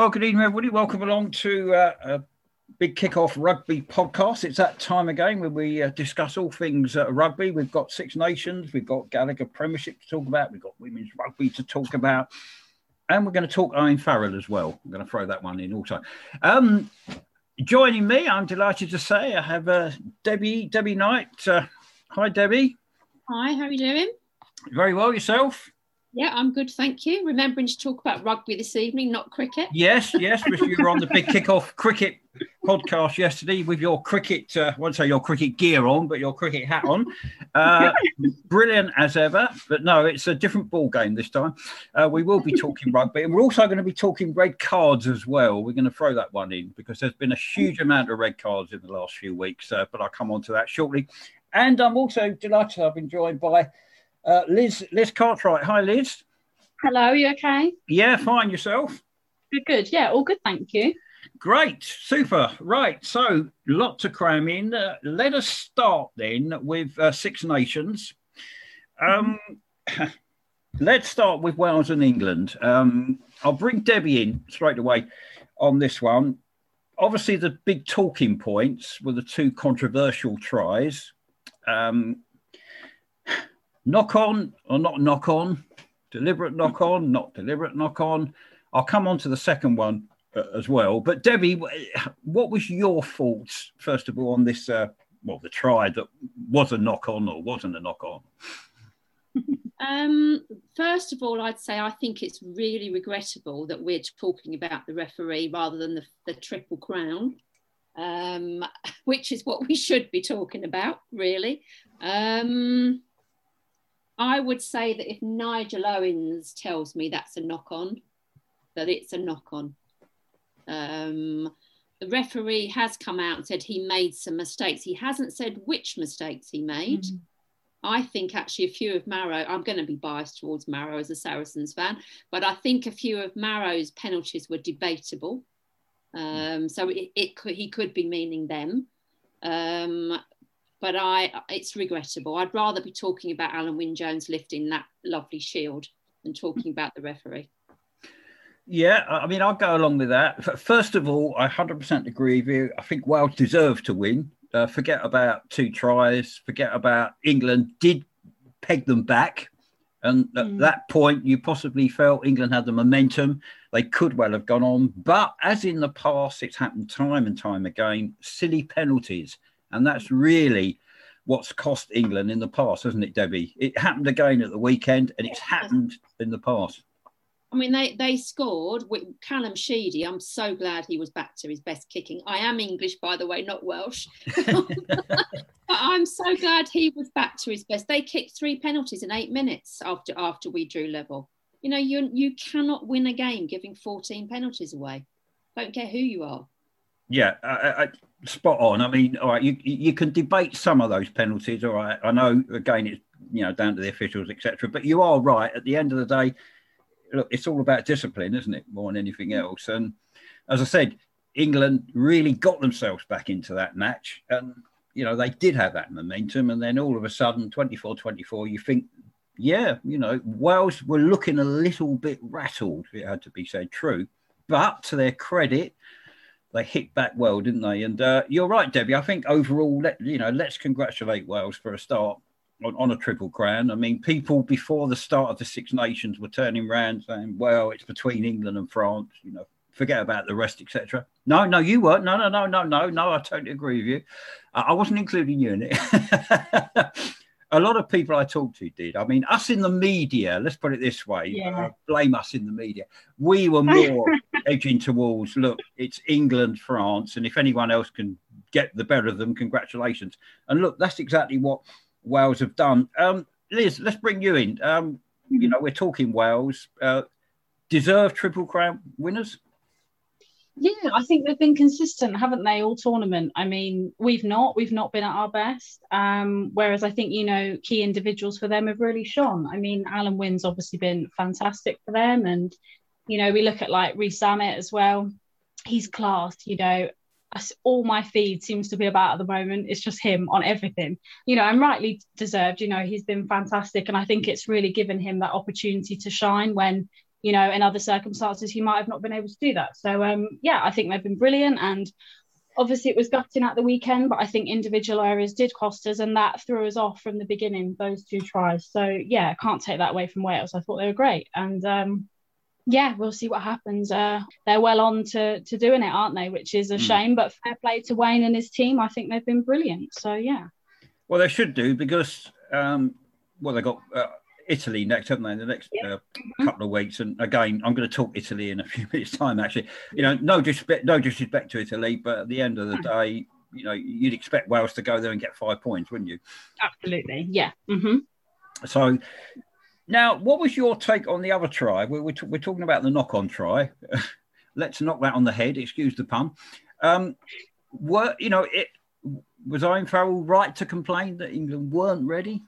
Well, good evening, everybody. Welcome along to uh, a big kick-off rugby podcast. It's that time again where we uh, discuss all things uh, rugby. We've got Six Nations, we've got Gallagher Premiership to talk about, we've got women's rugby to talk about, and we're going to talk Owen Farrell as well. I'm going to throw that one in also. Um, joining me, I'm delighted to say, I have uh, Debbie Debbie Knight. Uh, hi, Debbie. Hi, how are you doing? Very well, yourself. Yeah, I'm good, thank you. Remembering to talk about rugby this evening, not cricket. Yes, yes, because you were on the big kick-off cricket podcast yesterday with your cricket, uh, I won't say your cricket gear on, but your cricket hat on. Uh, brilliant as ever, but no, it's a different ball game this time. Uh, we will be talking rugby, and we're also going to be talking red cards as well. We're going to throw that one in because there's been a huge amount of red cards in the last few weeks, uh, but I'll come on to that shortly. And I'm also delighted I've been joined by uh, Liz Liz Cartwright. Hi, Liz. Hello, you okay? Yeah, fine. Yourself? Good, good. Yeah, all good. Thank you. Great, super. Right, so lot to cram in. Uh, let us start then with uh, Six Nations. Um, let's start with Wales and England. Um, I'll bring Debbie in straight away on this one. Obviously, the big talking points were the two controversial tries. Um, knock on or not knock on, deliberate knock on, not deliberate knock on. I'll come on to the second one uh, as well. But Debbie, what was your thoughts first of all on this? Uh, well, the try that was a knock on or wasn't a knock on. Um, first of all, I'd say I think it's really regrettable that we're talking about the referee rather than the, the triple crown, um, which is what we should be talking about, really. Um, I would say that if Nigel Owens tells me that's a knock on, that it's a knock on. Um, the referee has come out and said he made some mistakes. He hasn't said which mistakes he made. Mm-hmm. I think actually a few of Maro, I'm going to be biased towards Maro as a Saracens fan, but I think a few of Maro's penalties were debatable. Um, so it, it could, he could be meaning them. Um, but I it's regrettable. I'd rather be talking about Alun Wyn Jones lifting that lovely shield than talking about the referee. Yeah, I mean, I'll go along with that. First of all, I 100% agree with you. I think Wales deserved to win. Uh, forget about two tries, forget about England did peg them back. And at mm. that point, you possibly felt England had the momentum. They could well have gone on. But as in the past, it's happened time and time again silly penalties and that's really what's cost England in the past, hasn't it, Debbie? It happened again at the weekend and it's happened in the past. I mean, they, they scored with Callum Sheedy. I'm so glad he was back to his best kicking. I am English, by the way, not Welsh. I'm so glad he was back to his best. They kicked three penalties in eight minutes after after we drew level. You know, you you cannot win a game giving 14 penalties away. Don't care who you are. Yeah, I, I, spot on. I mean, all right, you you can debate some of those penalties. All right, I know again it's you know down to the officials, etc. But you are right. At the end of the day, look, it's all about discipline, isn't it, more than anything else? And as I said, England really got themselves back into that match, and you know they did have that momentum. And then all of a sudden, 24-24, you think, yeah, you know, Wales were looking a little bit rattled. It had to be said, true. But to their credit, they hit back well, didn't they? And uh, you're right, Debbie. I think overall, let, you know, let's congratulate Wales for a start on, on, a triple crown. I mean, people before the start of the Six Nations were turning around saying, "Well, it's between England and France." You know, forget about the rest, etc. No, no, you weren't. No, no, no, no, no, no. I totally agree with you. Uh, I wasn't including you in it. a lot of people I talked to did. I mean, us in the media, let's put it this way, yeah. uh, blame us in the media. We were more edging towards, look, it's England, France, and if anyone else can get the better of them, congratulations. And look, that's exactly what Wales have done. Um, Liz, let's bring you in. Um, you mm-hmm. know, we're talking Wales. Uh, deserved Triple Crown winners? Yeah, I think they've been consistent, haven't they, all tournament? I mean, we've not, we've not been at our best. Um, whereas I think, you know, key individuals for them have really shone. I mean, Alun Wyn's obviously been fantastic for them. And, you know, we look at like Rees Zammit as well. He's class, you know. All my feed seems to be about at the moment. It's just him on everything, you know, and rightly deserved. You know, he's been fantastic, and I think it's really given him that opportunity to shine when, you know, in other circumstances he might have not been able to do that. So, um, yeah, I think they've been brilliant, and obviously it was gutting at the weekend, but I think individual areas did cost us, and that threw us off from the beginning. Those two tries, so yeah, can't take that away from Wales. I thought they were great, and um, yeah, we'll see what happens. Uh, they're well on to to doing it, aren't they? Which is a mm. shame, but fair play to Wayne and his team. I think they've been brilliant. So yeah. Well, they should do because um, well, they got uh, Italy next, haven't they? In the next yeah. uh, mm-hmm. couple of weeks, and again, I'm going to talk Italy in a few minutes' time. Actually, you know, no disrespect, no disrespect to Italy, but at the end of the mm. day, you know, you'd expect Wales to go there and get five points, wouldn't you? Absolutely, yeah. Mm-hmm. So now, what was your take on the other try? We're, we're, t- we're talking about the knock on try. Let's knock that on the head, excuse the pun. Um, were, you know, it was Owen Farrell right to complain that England weren't ready?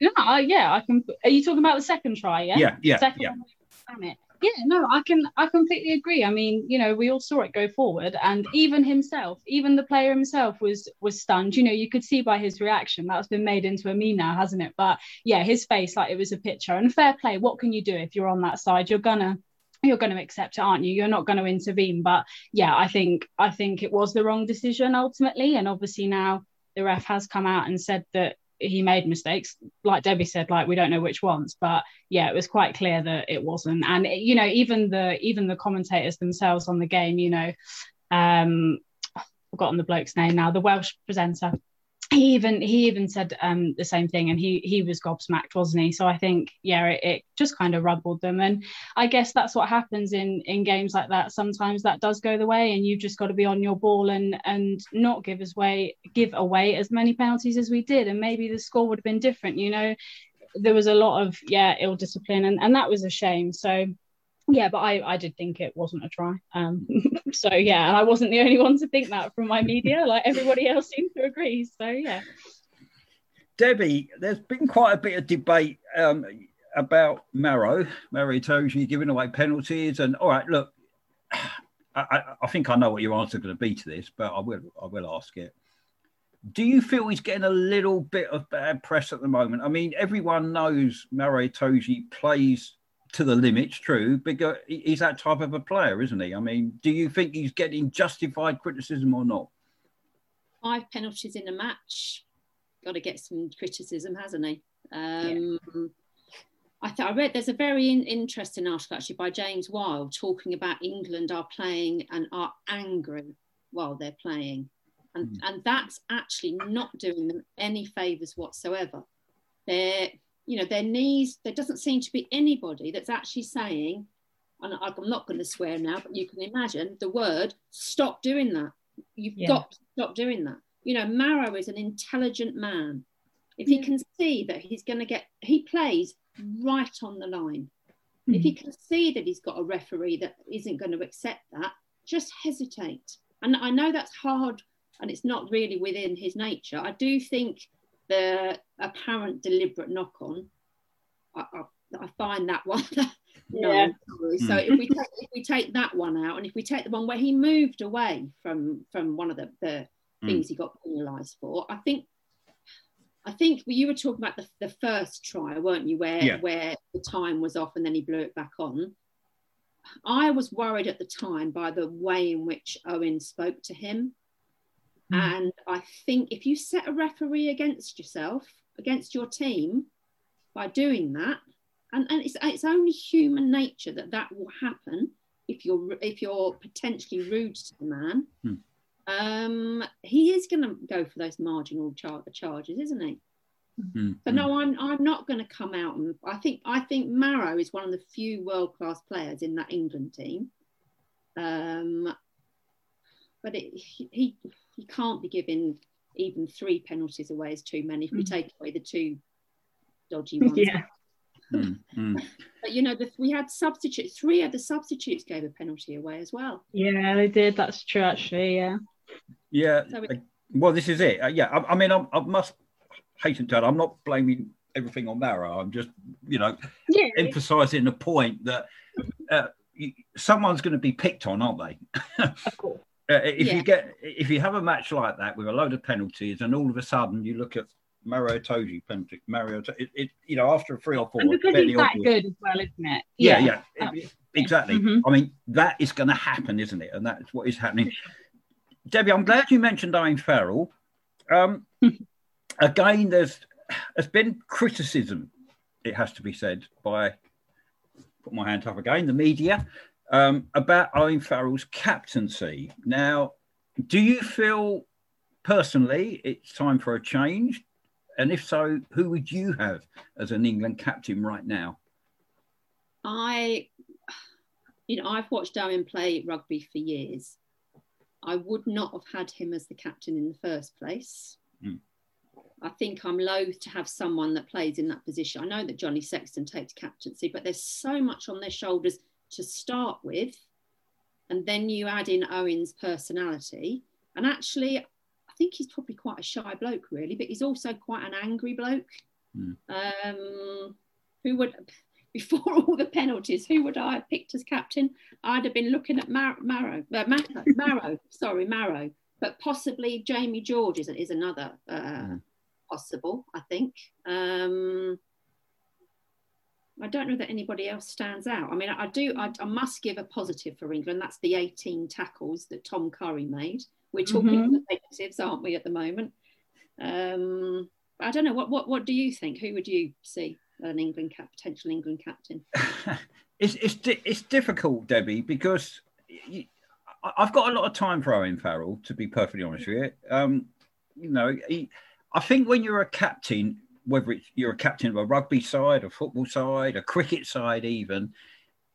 Yeah, uh, yeah, I can. Are you talking about the second try? Yeah, yeah, yeah. Second yeah. One, yeah, no, I can I completely agree. I mean, you know, we all saw it go forward, and even himself, even the player himself was was stunned. You know, you could see by his reaction that's been made into a meme now, hasn't it? But yeah, his face like it was a picture. And fair play, what can you do if you're on that side? You're gonna you're going to accept it aren't you you're not going to intervene but yeah i think i think it was the wrong decision ultimately and obviously now the ref has come out and said that he made mistakes. Like debbie said like we don't know which ones but yeah it was quite clear that it wasn't. And it, you know even the even the commentators themselves on the game you know um I've forgotten the bloke's name now the welsh presenter he even he even said um, the same thing and he he was gobsmacked wasn't he? So i think yeah it, it, just kind of rumbled them. And i guess that's what happens in in games like that. Sometimes that does go the way and you've just got to be on your ball and and not give us way give away as many penalties as we did. And maybe the score would have been different you know? There was a lot of yeah ill discipline and, and that was a shame. So yeah, but I, I did think it wasn't a try. Um, so yeah, and I wasn't the only one to think that from my media. Like everybody else seemed to agree. So yeah. Debbie, there's been quite a bit of debate um, about Maro, Maro Itoje giving away penalties. And all right, look, I, I, think I know what your answer is going to be to this, but I will I will ask it. Do you feel he's getting a little bit of bad press at the moment? I mean, everyone knows Maro Itoje plays to the limits, true, because he's that type of a player, isn't he? I mean, do you think he's getting justified criticism or not? Five penalties in a match, got to get some criticism, hasn't he? Um, yeah. I, th- I read there's a very in- interesting article actually by James Wild talking about England are playing and are angry while they're playing, and mm. and that's actually not doing them any favours whatsoever. They're you know, their knees, there doesn't seem to be anybody that's actually saying, and I'm not going to swear now, but you can imagine the word, stop doing that. You've yeah. got to stop doing that. You know, Maro is an intelligent man. If yeah. he can see that he's going to get, he plays right on the line. Mm-hmm. If he can see that he's got a referee that isn't going to accept that, just hesitate. And I know that's hard and it's not really within his nature. I do think the apparent deliberate knock on, I, I, I find that one. no, yeah. so mm. if we take if we take that one out, and if we take the one where he moved away from from one of the, the mm. things he got penalised for, I think I think you were talking about the, the first try, weren't you? Where yeah. where the time was off and then he blew it back on. I was worried at the time by the way in which Owen spoke to him. Mm. And I think if you set a referee against yourself, against your team, by doing that, and, and it's, it's only human nature that that will happen if you're if you're potentially rude to the man. Mm. Um, he is going to go for those marginal char- charges, isn't he? Mm-hmm. So no, I'm I'm not going to come out and I think I think Maro is one of the few world class players in that England team. Um, but it, he, he he can't be giving even three penalties away as too many if we mm. take away the two dodgy ones. Yeah. mm, mm. But you know, the, we had substitutes. Three of the substitutes gave a penalty away as well. Yeah, they did. That's true, actually. Yeah. Yeah. So it, well, this is it. Uh, yeah. I, I mean, I'm, i must hasten to add, I'm not blaming everything on Maro. I'm just, you know, yeah. emphasising the point that uh, someone's going to be picked on, aren't they? of course Uh, if yeah. you get if you have a match like that with a load of penalties, and all of a sudden you look at Mario Itoje penalty, Mario, it, it, you know after three or four, and because he's that obvious. good as well, isn't it? Yeah, yeah, yeah it, exactly. Mm-hmm. I mean that is going to happen, isn't it? And that's what is happening. Debbie, I'm glad you mentioned Owen Farrell. Um, again, there's there's been criticism, it has to be said, by put my hand up again, the media, um, about Owen Farrell's captaincy. Now, do you feel personally it's time for a change? And if so, who would you have as an England captain right now? I, you know, I've watched Owen play rugby for years. I would not have had him as the captain in the first place. Mm. I think I'm loath to have someone that plays in that position. I know that Johnny Sexton takes captaincy, but there's so much on their shoulders to start with. And then you add in Owen's personality. And actually, I think he's probably quite a shy bloke, really, but he's also quite an angry bloke. Mm. Um, who would, before all the penalties, who would I have picked as captain? I'd have been looking at Mar- Maro, uh, Mar- Maro, sorry, Maro, but possibly Jamie George is, is another uh, mm possible, I think. Um, I don't know that anybody else stands out. I mean, I do, I, I, must give a positive for England. That's the 18 tackles that Tom Curry made. We're talking mm-hmm. the negatives, aren't we, at the moment? Um, I don't know. What, what, what do you think? Who would you see an England cap, potential England captain? it's, it's, it's difficult, Debbie, because you, I've got a lot of time for Owen Farrell, to be perfectly honest with you. Um, you know, he, I think when you're a captain, whether it's you're a captain of a rugby side, a football side, a cricket side, even,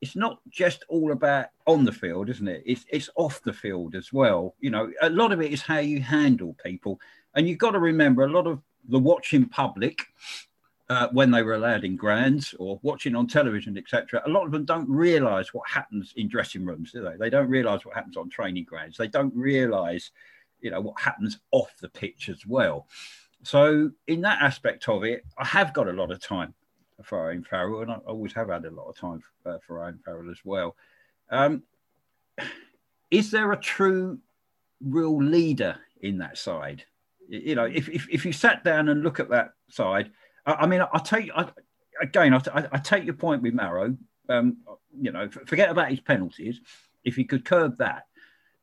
it's not just all about on the field, isn't it? It's it's off the field as well. You know, a lot of it is how you handle people, and you've got to remember a lot of the watching public. Uh, when they were allowed in grands or watching on television, etc., a lot of them don't realise what happens in dressing rooms, do they? They don't realise what happens on training grounds. They don't realise, you know, what happens off the pitch as well. So in that aspect of it, I have got a lot of time for Owen Farrell, and I always have had a lot of time for, uh, for Owen Farrell as well. Um, is there a true, real leader in that side? You know, if, if, if you sat down and look at that side, I, I mean, I, I take I, again, I, I, take your point with Maro. Um, you know, forget about his penalties. If he could curb that,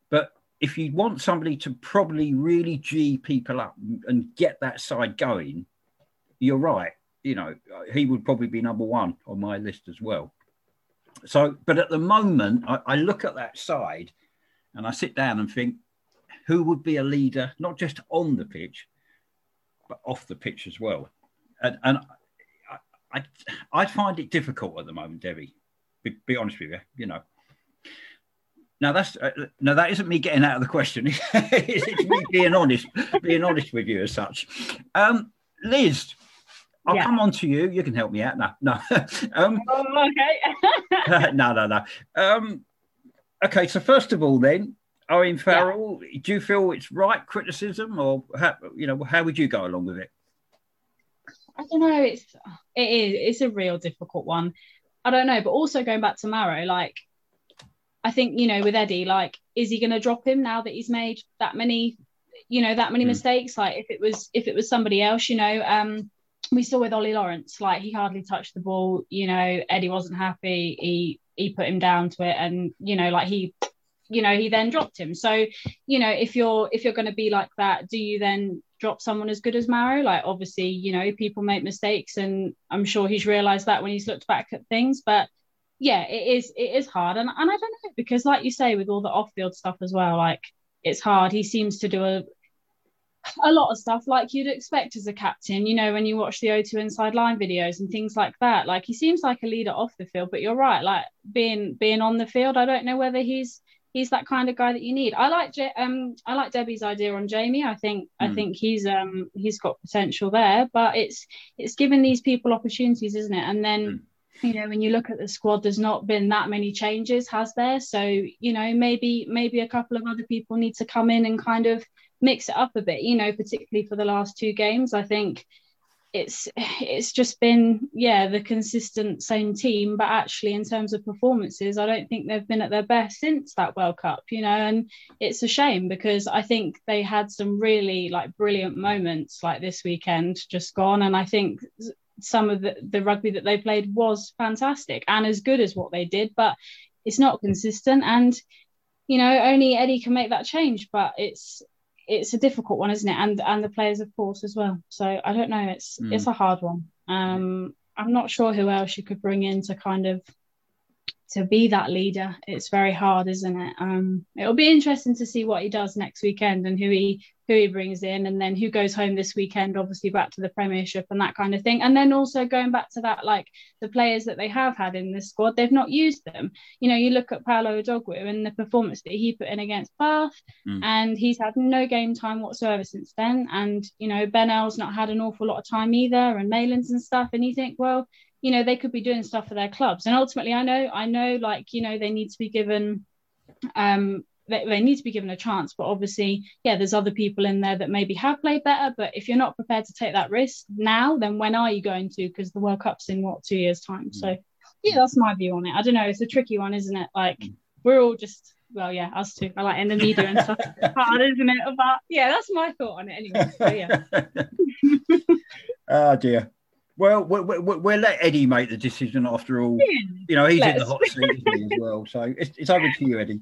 but if you want somebody to probably really g people up and get that side going, you're right. You know, he would probably be number one on my list as well. So, but at the moment, I, I look at that side and I sit down and think, who would be a leader, not just on the pitch, but off the pitch as well? And, and I, I, I find it difficult at the moment, Debbie. Be, be honest with you, you know. Now that's uh, no, that isn't me getting out of the question. it's me being honest, being honest with you as such. Um, Liz, I'll yeah. come on to you. You can help me out. No, no. um, oh, okay. no, no, no. Um, okay, so first of all, then, Owen Farrell, yeah. do you feel it's right criticism, or how, you know, how would you go along with it? I don't know. It's it is it's a real difficult one. I don't know, but also going back to Maro, like I think you know with Eddie, like, is he going to drop him now that he's made that many, you know, that many mm. mistakes? Like, if it was if it was somebody else, you know, um, we saw with Ollie Lawrence, like he hardly touched the ball. You know, Eddie wasn't happy. He he put him down to it, and you know, like he, you know, he then dropped him. So, you know, if you're if you're going to be like that, do you then drop someone as good as Maro? Like, obviously, you know, people make mistakes, and I'm sure he's realised that when he's looked back at things, but yeah, it is it is hard, and and I don't know because like you say with all the off field stuff as well, like it's hard. He seems to do a a lot of stuff like you'd expect as a captain, you know, when you watch the O2 inside line videos and things like that. Like he seems like a leader off the field, but you're right, like being being on the field, I don't know whether he's he's that kind of guy that you need. I like um I like Debbie's idea on Jamie. I think mm. I hmm. think he's um he's got potential there, but it's it's giving these people opportunities, isn't it? And then mm you know when you look at the squad there's not been that many changes has there? So you know maybe maybe a couple of other people need to come in and kind of mix it up a bit you know particularly for the last two games. I think it's it's just been yeah the consistent same team but actually in terms of performances i don't think they've been at their best since that world cup you know and it's a shame because i think they had some really like brilliant moments like this weekend just gone. And i think some of the, the rugby that they played was fantastic and as good as what they did but it's not consistent and you know only eddie can make that change but it's it's a difficult one, isn't it? And and the players, of course, as well. So I don't know. It's mm. it's a hard one. Um, I'm not sure who else you could bring in to kind of to be that leader. It's very hard, isn't it? Um, it'll be interesting to see what he does next weekend and who he who he brings in, and then who goes home this weekend. Obviously, back to the Premiership and that kind of thing. And then also going back to that, like the players that they have had in this squad, they've not used them. You know, you look at Paolo Odogwu and the performance that he put in against Bath, mm. and he's had no game time whatsoever since then. And you know, Ben Earl's not had an awful lot of time either, and Malins and stuff. And you think, well you know they could be doing stuff for their clubs and ultimately i know i know like you know they need to be given um they, they need to be given a chance but obviously yeah there's other people in there that maybe have played better but if you're not prepared to take that risk now then when are you going to because the world cup's in what two years time so yeah that's my view on it i don't know it's a tricky one isn't it like mm. we're all just well, yeah, us too. I like in the media and stuff. Hard, isn't it? But yeah, that's my thought on it anyway. So, yeah. oh dear. Well, we'll, we'll, let Eddie make the decision after all. Yeah, you know, he's in the hot seat as well. So it's, it's over to you, Eddie.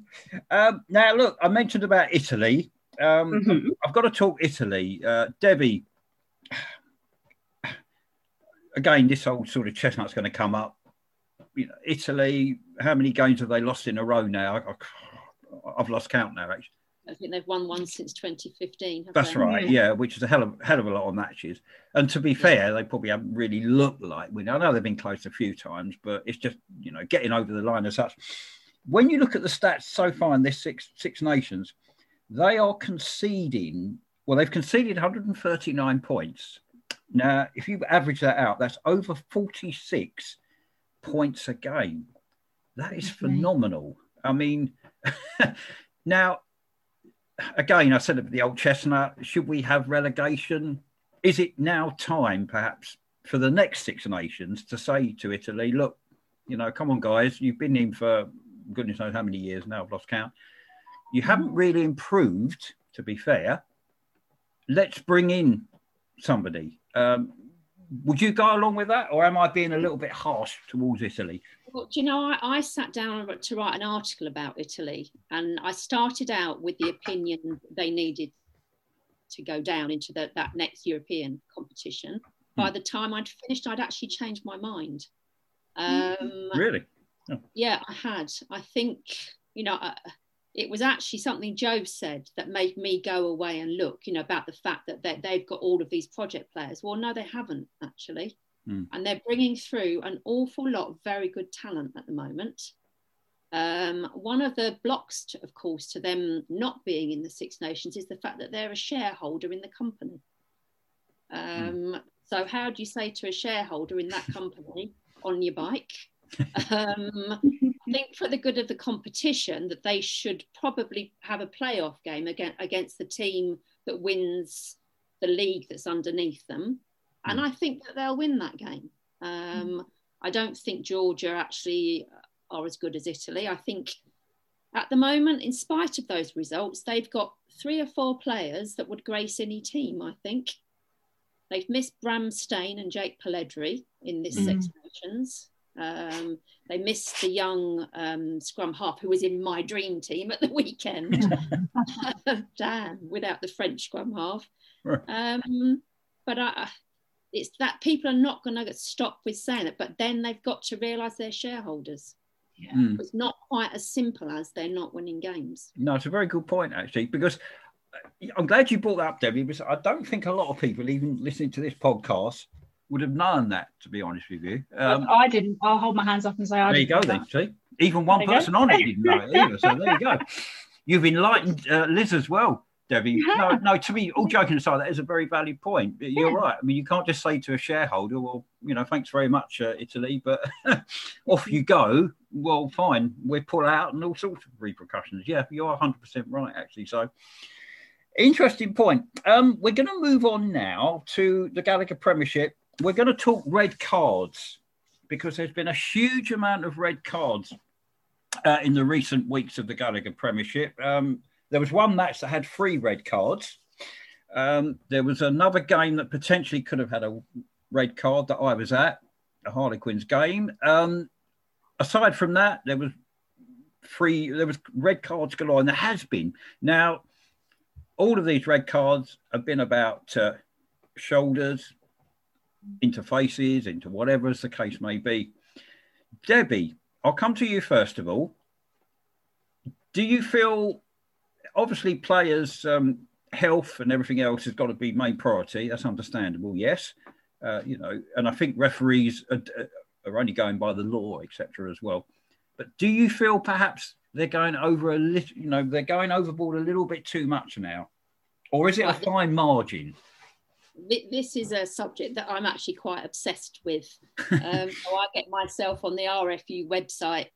Um, now, look, I mentioned about Italy. Um, mm-hmm. I've got to talk Italy. Uh, Debbie, again, this old sort of chestnut's going to come up. You know, Italy, how many games have they lost in a row now? I, I've lost count now, actually. I think they've won one since 2015. That's they? right, yeah. which is a hell of hell of a lot of matches. And to be fair, they probably haven't really looked like we. I know they've been close a few times, but it's just you know getting over the line as such. When you look at the stats so far in this six six nations, they are conceding. Well, they've conceded 139 points. Now, if you average that out, that's over 46 points a game. That is phenomenal. I mean, now again, I said it the old chestnut. Should we have relegation? Is it now time, perhaps, for the next Six Nations to say to Italy, look, you know, come on, guys, you've been in for goodness knows how many years now, I've lost count. You haven't really improved, to be fair. Let's bring in somebody. Um, would you go along with that, or am I being a little bit harsh towards Italy? Well, do you know, I, I, sat down to write an article about Italy, and I started out with the opinion they needed to go down into the, that next European competition. Hmm. By the time I'd finished, I'd actually changed my mind. Um, really? Oh. Yeah, I had. I think, you know, uh, it was actually something Joe said that made me go away and look, you know, about the fact that they, they've got all of these project players. Well, no, they haven't actually. Mm. And they're bringing through an awful lot of very good talent at the moment. Um, one of the blocks, to, of course, to them not being in the Six Nations is the fact that they're a shareholder in the company. Hmm. Um, mm. So, how do you say to a shareholder in that company on your bike? Um, I think for the good of the competition, that they should probably have a playoff game against, against the team that wins the league that's underneath them and hmm. I think that they'll win that game. Um, I don't think Georgia actually are as good as Italy. I think at the moment, in spite of those results, they've got three or four players that would grace any team. I think they've missed Braam Steyn and Jake Polledri in this mm. Six Nations. Um, they missed the young um, scrum half who was in my dream team at the weekend. Damn, without the French scrum half. Um, but I, it's that people are not going to stop with saying it, but then they've got to realise they're shareholders. Yeah. Mm. It's not quite as simple as they're not winning games. No, it's a very good point actually, because uh, I'm glad you brought that up, Debbie. Because I don't think a lot of people, even listening to this podcast, would have known that. To be honest with you, um, I didn't. I'll hold my hands up and say I. Didn't. There you go. Then see, even one person on it didn't know it either. So there you go. You've enlightened uh, Liz as well. Debbie. No, no. To me, all joking aside, that is a very valid point. You're yeah. right. I mean, you can't just say to a shareholder, "Well, you know, thanks very much, uh, Italy," but off you go. Well, fine, we pull out, and all sorts of repercussions. Yeah, you're 100 percent right, actually. So, interesting point. Um, we're going to move on now to the Gallagher Premiership. we're going to talk red cards because there's been a huge amount of red cards uh, in the recent weeks of the Gallagher Premiership. Um, there was one match that had three red cards. Um, there was another game that potentially could have had a red card that I was at, a Harlequins game. Um, aside from that, there was three. There was red cards galore, and there has been now. All of these red cards have been about uh, shoulders, into faces, into whatever as the case may be. Debbie, I'll come to you first of all. Do you feel, obviously, players' um, health and everything else has got to be main priority? That's understandable, yes. Uh, you know, and I think referees are, are only going by the law, etc., as well. But do you feel perhaps they're going over a little, you know, they're going overboard a little bit too much now? Or is it a fine margin? this is a subject that I'm actually quite obsessed with. Um, so I get myself on the RFU website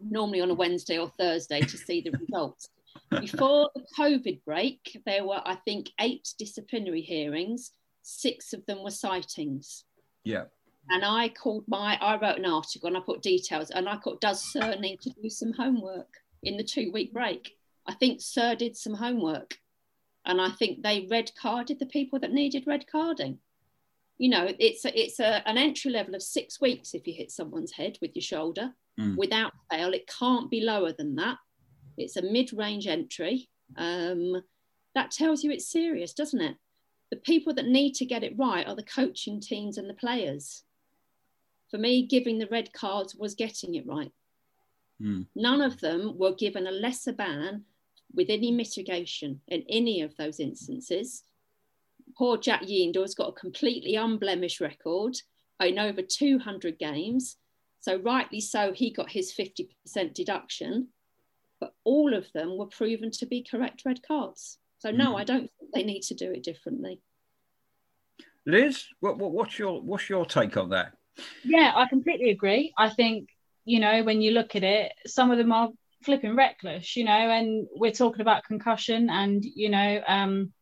normally on a Wednesday or Thursday to see the results. Before the COVID break, there were, I think, eight disciplinary hearings. Six of them were citings. Yeah. And I called my, I wrote an article and I put details and I put, does Sir need to do some homework in the two week break? I think Sir did some homework and I think they red carded the people that needed red carding. You know, it's a, it's a, an entry level of six weeks if you hit someone's head with your shoulder mm. without fail. It can't be lower than that. It's a mid-range entry. Um, that tells you it's serious, doesn't it? The people that need to get it right are the coaching teams and the players. For me, giving the red cards was getting it right. Mm. None of them were given a lesser ban with any mitigation in any of those instances. Poor Jack Yinder has got a completely unblemished record in over 200 games. So, rightly so, he got his 50% deduction, but all of them were proven to be correct red cards. So, no, mm. I don't think they need to do it differently. Liz, what, what, what's your what's your take on that? Yeah, I completely agree. I think you know when you look at it, some of them are flipping reckless, you know, and we're talking about concussion and, you know, um,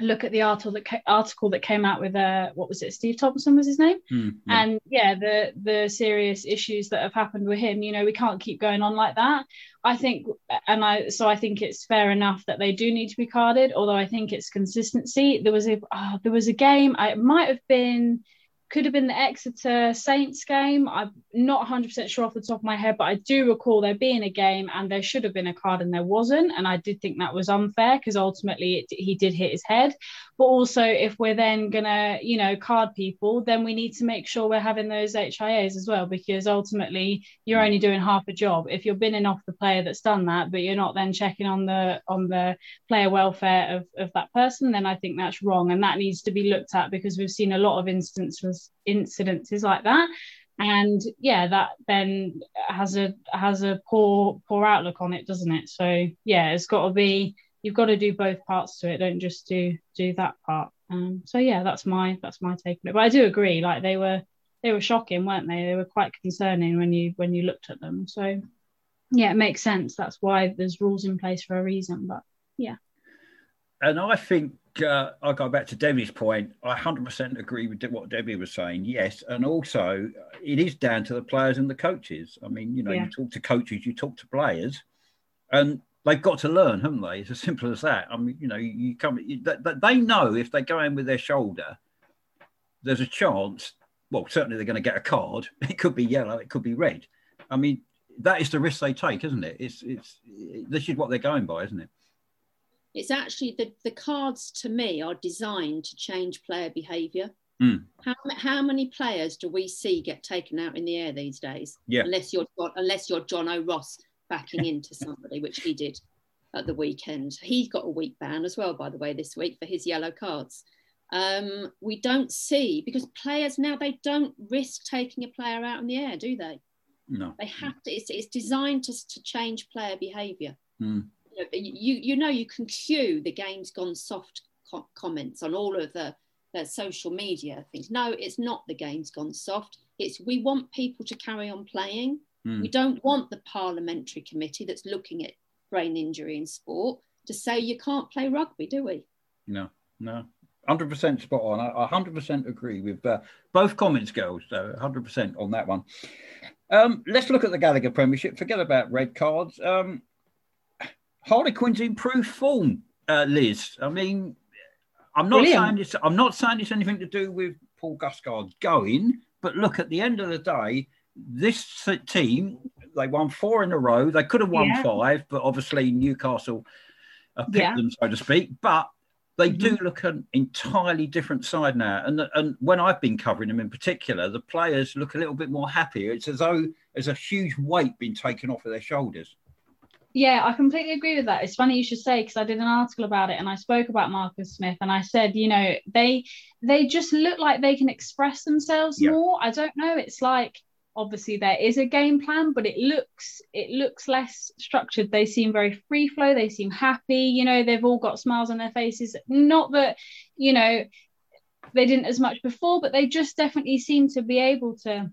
look at the article that ca- article that came out with uh what was it Steve Thompson was his name? Mm, yeah. and yeah the the serious issues that have happened with him you know we can't keep going on like that. I think and I so I think it's fair enough that they do need to be carded although I think it's consistency. There was a oh, there was a game I, it might have been could have been the Exeter Saints game. I'm not 100% sure off the top of my head, but I do recall there being a game and there should have been a card and there wasn't. And I did think that was unfair because ultimately it, he did hit his head. But also, if we're then to, you know, card people, then we need to make sure we're having those HIAs as well because ultimately you're only doing half a job. If you're binning off the player that's done that, but you're not then checking on the on the player welfare of, of that person, then I think that's wrong. And that needs to be looked at because we've seen a lot of instances incidences like that and yeah that then has a has a poor poor outlook on it doesn't it so yeah it's got to be you've got to do both parts to it don't just do do that part um so yeah that's my that's my take on it but i do agree like they were they were shocking weren't they they were quite concerning when you when you looked at them so yeah it makes sense that's why there's rules in place for a reason but yeah and i think uh, I go back to Debbie's point. I 100% agree with what Debbie was saying. Yes, and also it is down to the players and the coaches. I mean, you know, yeah. you talk to coaches, you talk to players, and they've got to learn, haven't they? It's as simple as that. I mean, you know, you come, you, that, they know if they go in with their shoulder, there's a chance. Well, certainly they're going to get a card. It could be yellow, it could be red. I mean, that is the risk they take, isn't it? It's it's this is what they're going by, isn't it? it's actually the, the cards to me are designed to change player behavior. Mm. How, how many players do we see get taken out in the air these days? Yeah. Unless you're unless you're Jono Ross backing into somebody, which he did at the weekend. He got a week ban as well, by the way, this week for his yellow cards. Um, we don't see because players now they don't risk taking a player out in the air, do they? No. They have to. It's, it's designed to, to change player behaviour. Mm you you know you can cue the game's gone soft co- comments on all of the, the social media things. No, it's not the game's gone soft. It's we want people to carry on playing. Mm. We don't want the parliamentary committee that's looking at brain injury in sport to say you can't play rugby, do we? No, no. 100% spot on. I 100% agree with uh, both comments, girls. So 100% on that one. Um, let's look at the Gallagher Premiership. Forget about red cards. Um, Harlequins improved form, uh, Liz. I mean, I'm not Brilliant. saying this. I'm not saying it's anything to do with Paul Gustard going, but look at the end of the day, this team they won four in a row. They could have won yeah. five, but obviously Newcastle uh, picked yeah. them, so to speak. But they mm-hmm. do look an entirely different side now. And and when I've been covering them in particular, the players look a little bit more happy. It's as though there's a huge weight being taken off of their shoulders. Yeah, I completely agree with that. It's funny you should say because I did an article about it and I spoke about Marcus Smith and I said, you know, they they just look like they can express themselves yeah. more. I don't know. It's like obviously there is a game plan but it looks it looks less structured. They seem very free flow. They seem happy. You know they've all got smiles on their faces. Not that you know they didn't as much before but they just definitely seem to be able to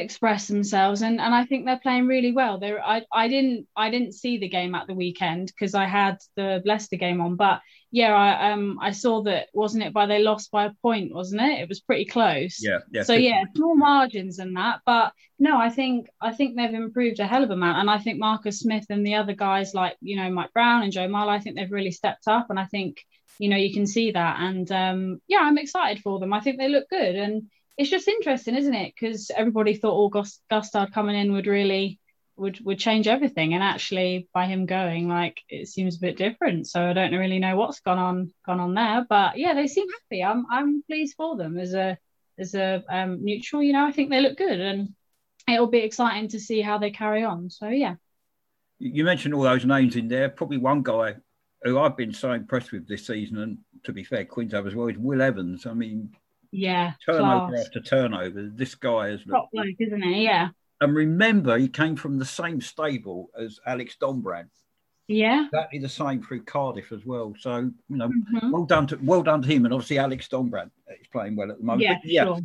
express themselves and and I think they're playing really well. They I I didn't I didn't see the game at the weekend because I had the Leicester game on but yeah I um I saw that wasn't it by they lost by a point wasn't it? It was pretty close. Yeah yeah. So yeah, small margins and that but no I think I think they've improved a hell of a amount and I think Marcus Smith and the other guys like you know Mike Brown and Joe Marler I think they've really stepped up and I think you know you can see that and um yeah I'm excited for them. I think they look good and it's just interesting, isn't it? Because everybody thought August Gustard coming in would really would would change everything, and actually by him going, like it seems a bit different. So I don't really know what's gone on gone on there, but yeah, they seem happy. I'm I'm pleased for them as a as a um, neutral. You know, I think they look good, and it'll be exciting to see how they carry on. So yeah. You mentioned all those names in there. Probably one guy who I've been so impressed with this season, and to be fair, Queens Quinto as well, is Will Evans. I mean, yeah. Turnover class. after turnover. This guy is top bloke, isn't he? Yeah. And remember, he came from the same stable as Alex Dombrandt. Yeah. Exactly the same through Cardiff as well. So, you know, mm-hmm. well done to well done to him. And obviously Alex Dombrandt is playing well at the moment. Yeah. But, yeah. Sure.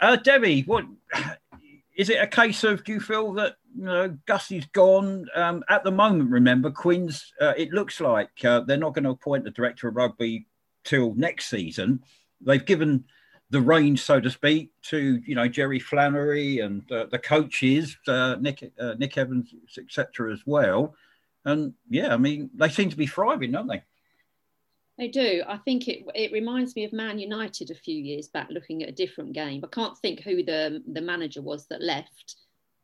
Uh, Debbie, what is it a case of do you feel that you know Gussie's gone? Um, at the moment, remember, Quins, uh, it looks like uh, they're not going to appoint a director of rugby till next season. They've given the range, so to speak, to you know Jerry Flannery and uh, the coaches, uh, Nick uh, Nick Evans, etc. as well. And yeah, I mean they seem to be thriving, don't they? They do. I think it it reminds me of Man United a few years back, looking at a different game. I can't think who the the manager was that left,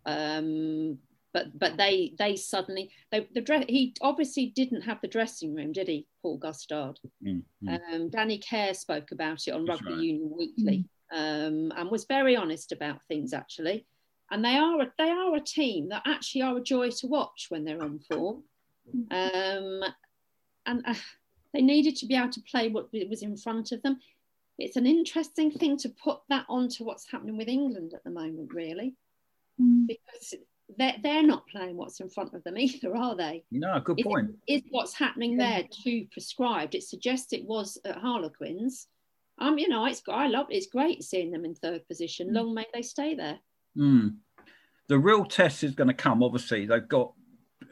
um, but but they they suddenly they, the dress he obviously didn't have the dressing room did he paul gustard mm-hmm. um, danny care spoke about it on That's rugby right. union weekly um, and was very honest about things actually and they are a, they are a team that actually are a joy to watch when they're on form um, and uh, they needed to be able to play what was in front of them it's an interesting thing to put that onto what's happening with england at the moment really mm. because they're, they're not playing what's in front of them either, are they? No, good is point. Is what's happening there too prescribed? It suggests it was at Harlequins. Um, you know, it's I love it's great seeing them in third position. Mm. Long may they stay there. Mm. The real test is going to come. Obviously, they've got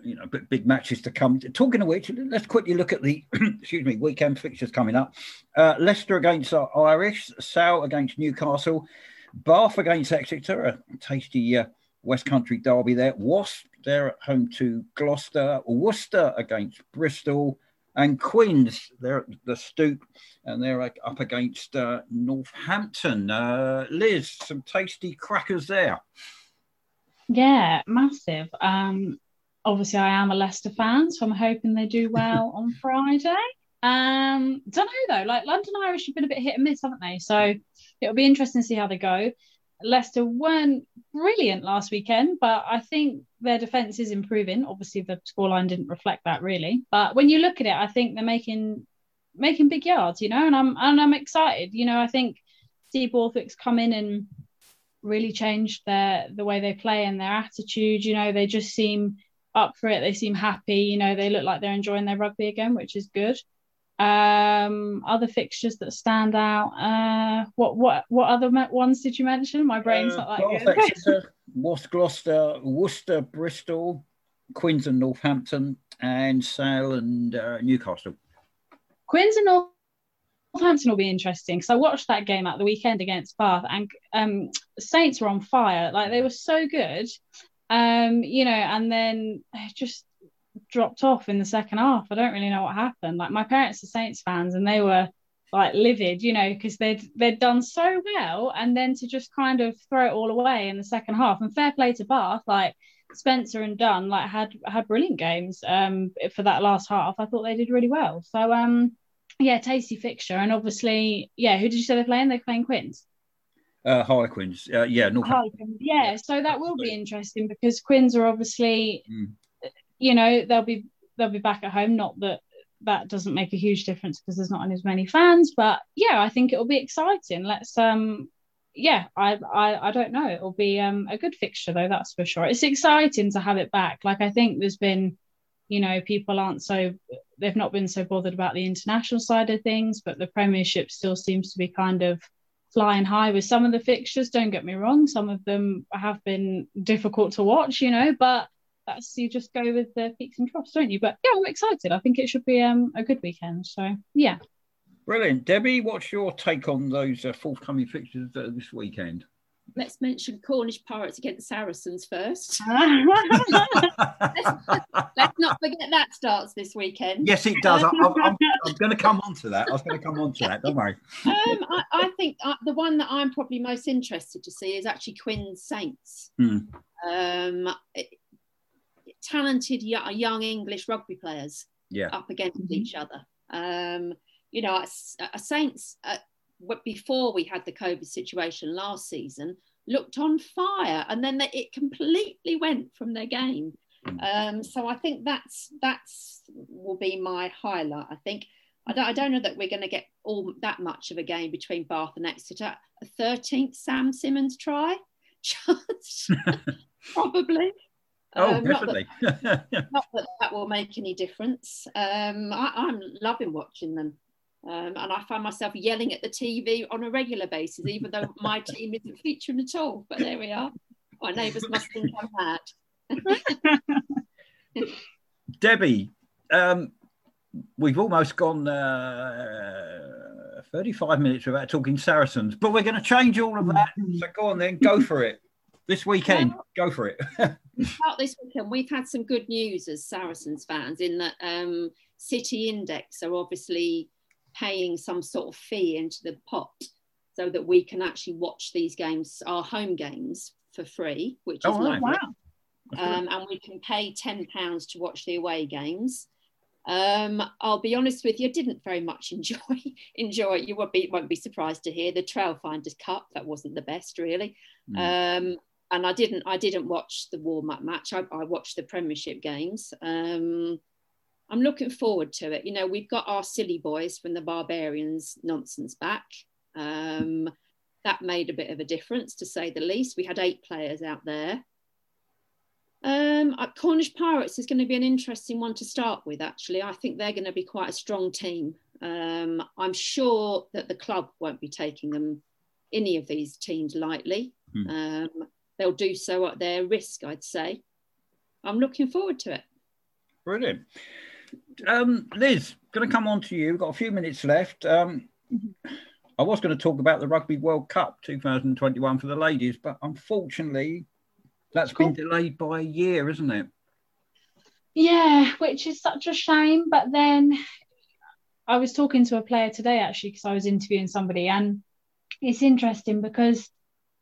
you know big matches to come. Talking of which, let's quickly look at the excuse me weekend fixtures coming up. Uh, Leicester against Irish, Sale against Newcastle, Bath against Exeter, a tasty. Uh, West Country derby there. Wasp, they're at home to Gloucester. Worcester against Bristol. And Quins, they're at the Stoop and they're up against uh, Northampton. Uh, Liz, some tasty crackers there. Yeah, massive. Um, obviously, I am a Leicester fan, so I'm hoping they do well on Friday. Um, don't know though, like London Irish have been a bit hit and miss, haven't they? So it'll be interesting to see how they go. Leicester weren't brilliant last weekend, but I think their defence is improving. Obviously, the scoreline didn't reflect that really, but when you look at it, I think they're making making big yards, you know, and I'm and I'm excited. You know, I think Steve Borthwick's come in and really changed their the way they play and their attitude. You know, they just seem up for it. They seem happy. You know, they look like they're enjoying their rugby again, which is good. Um, other fixtures that stand out. Uh, what what what other ones did you mention? My brain's uh, not like good. West Gloucester, Worcester, Bristol, Quins and Northampton, and Sale and uh, Newcastle. Quins and North Northampton will be interesting because I watched that game at the weekend against Bath, and um, Saints were on fire. Like they were so good, um, you know, and then just dropped off in the second half. I don't really know what happened. Like my parents are Saints fans, and they were like livid, you know, because they'd they'd done so well, and then to just kind of throw it all away in the second half. And fair play to Bath, like Spencer and Dunn, like had had brilliant games um for that last half. I thought they did really well. So um yeah, tasty fixture, and obviously yeah, who did you say they're playing? They're playing Quins. Uh, Harlequins, uh, yeah, Harlequins, yeah. So that will be interesting because Quins are obviously, mm. You know, they'll be they'll be back at home. Not that that doesn't make a huge difference because there's not as many fans. But yeah, I think it'll be exciting. Let's um yeah, I I, I don't know. It'll be um a good fixture though, that's for sure. It's exciting to have it back. Like I think there's been, you know, people aren't so they've not been so bothered about the international side of things, but the Premiership still seems to be kind of flying high with some of the fixtures. Don't get me wrong, some of them have been difficult to watch, you know, but that's you just go with the peaks and troughs, don't you? But yeah, I'm excited. I think it should be um, a good weekend. So yeah. Brilliant, Debbie. What's your take on those uh, forthcoming fixtures uh, this weekend? Let's mention Cornish Pirates against Saracens first. let's, let's, not forget that starts this weekend. Yes, it does. I, am going to come on to that. I was going to come on to that. Don't worry. Um, I, I, think uh, the one that I'm probably most interested to see is actually Quins Saints. Hmm. Um, it, talented young English rugby players yeah. up against mm-hmm. each other. Um, you know, a, Saints uh, before we had the COVID situation last season looked on fire, and then they, it completely went from their game. Mm. Um, so I think that's that's will be my highlight. I think I don't, I don't know that we're going to get all that much of a game between Bath and Exeter. A thirteenth Sam Simmonds try, just probably. Oh, um, definitely. Not that, not that, that will make any difference. Um, I, I'm loving watching them. Um, and I find myself yelling at the TV on a regular basis, even though my team isn't featuring at all. But there we are. My neighbours must think I'm mad. Debbie, um, we've almost gone uh, 35 minutes without talking Saracens, but we're going to change all of that. So go on then, go for it. This weekend, well, go for it. start this weekend, we've had some good news as Saracens fans in that um, City Index are obviously paying some sort of fee into the pot so that we can actually watch these games, our home games, for free, which oh, is right. wow. Um, and we can pay ten pounds to watch the away games. Um, I'll be honest with you, I didn't very much enjoy enjoy. You won't be, won't be surprised to hear the Trailfinders Cup. That wasn't the best, really. Mm. Um, and I didn't I didn't watch the warm up match. I, I, watched the Premiership games. Um, I'm looking forward to it. You know, we've got our silly boys from the Barbarians nonsense back. Um, that made a bit of a difference, to say the least. We had eight players out there. Um, uh, Cornish Pirates is going to be an interesting one to start with, actually. I think they're going to be quite a strong team. Um, I'm sure that the club won't be taking them, any of these teams, lightly. Hmm. They'll do so at their risk, I'd say. I'm looking forward to it. Brilliant. Um, Liz, going to come on to you. We've got a few minutes left. Um, I was going to talk about the Rugby World Cup 2021 for the ladies, but unfortunately, that's cool. been delayed by a year, isn't it? Yeah, which is such a shame. But then I was talking to a player today actually because I was interviewing somebody, and it's interesting because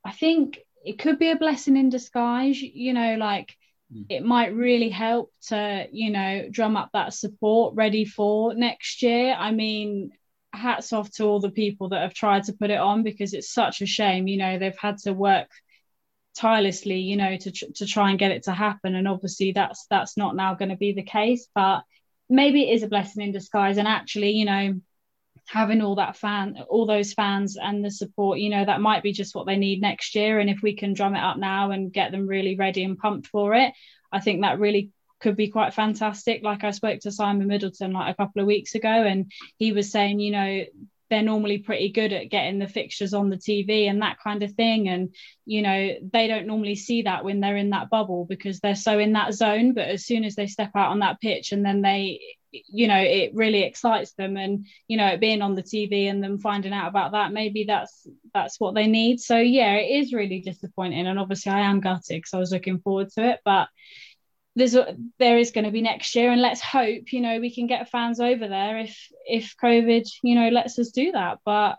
I think it could be a blessing in disguise. You know, like Mm. it might really help to you know drum up that support ready for next year i mean hats off to all the people that have tried to put it on because it's such a shame you know they've had to work tirelessly you know to, to try and get it to happen and obviously that's that's not now going to be the case but maybe it is a blessing in disguise and actually you know having all that fan all those fans and the support you know that might be just what they need next year. And if we can drum it up now and get them really ready and pumped for it i think that really could be quite fantastic. Like i spoke to simon middleton like a couple of weeks ago and he was saying you know they're normally pretty good at getting the fixtures on the TV and that kind of thing. And, you know, they don't normally see that when they're in that bubble because they're so in that zone. But as soon as they step out on that pitch and then they, you know, it really excites them and, you know, it being on the TV and them finding out about that, maybe that's that's what they need. So yeah, it is really disappointing. And obviously I am gutted because I was looking forward to it. But there's there is going to be next year and let's hope you know we can get fans over there if if covid you know lets us do that. But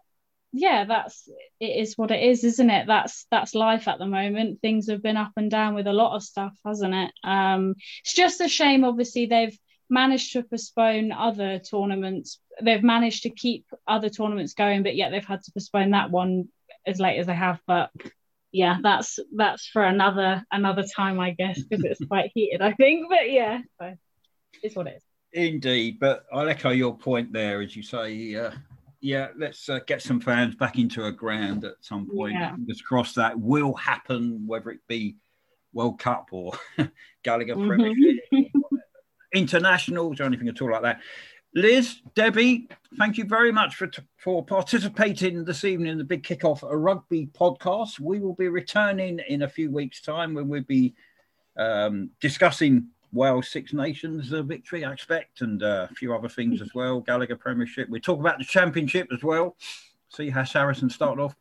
yeah that's it is what it is isn't it? That's that's life at the moment. Things have been up and down with a lot of stuff hasn't it? Um it's just a shame obviously they've managed to postpone other tournaments. They've managed to keep other tournaments going but yet they've had to postpone that one as late as they have but yeah, that's that's for another another time, I guess, because it's quite heated, I think. But yeah, so it's what it is. Indeed, but I'll echo your point there, as you say. Uh, yeah, let's uh, get some fans back into a ground at some point. Yeah. Fingers crossed that will happen, whether it be World Cup or Gallagher mm-hmm. Premiership, internationals or anything at all like that. Liz, Debbie, thank you very much for, for participating this evening in the Big Kickoff a Rugby podcast. We will be returning in a few weeks' time when we'll be um, discussing Wales Six Nations uh, victory, I expect, and uh, a few other things as well. Gallagher Premiership. We talk about the Championship as well. See how Saracen started off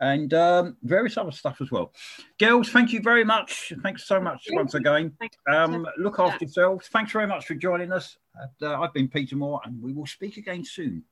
and um, various other stuff as well. Girls, thank you very much. Thanks so much once again. Um, look after yourselves. Thanks very much for joining us. Uh, I've been Peter Moore, and we will speak again soon.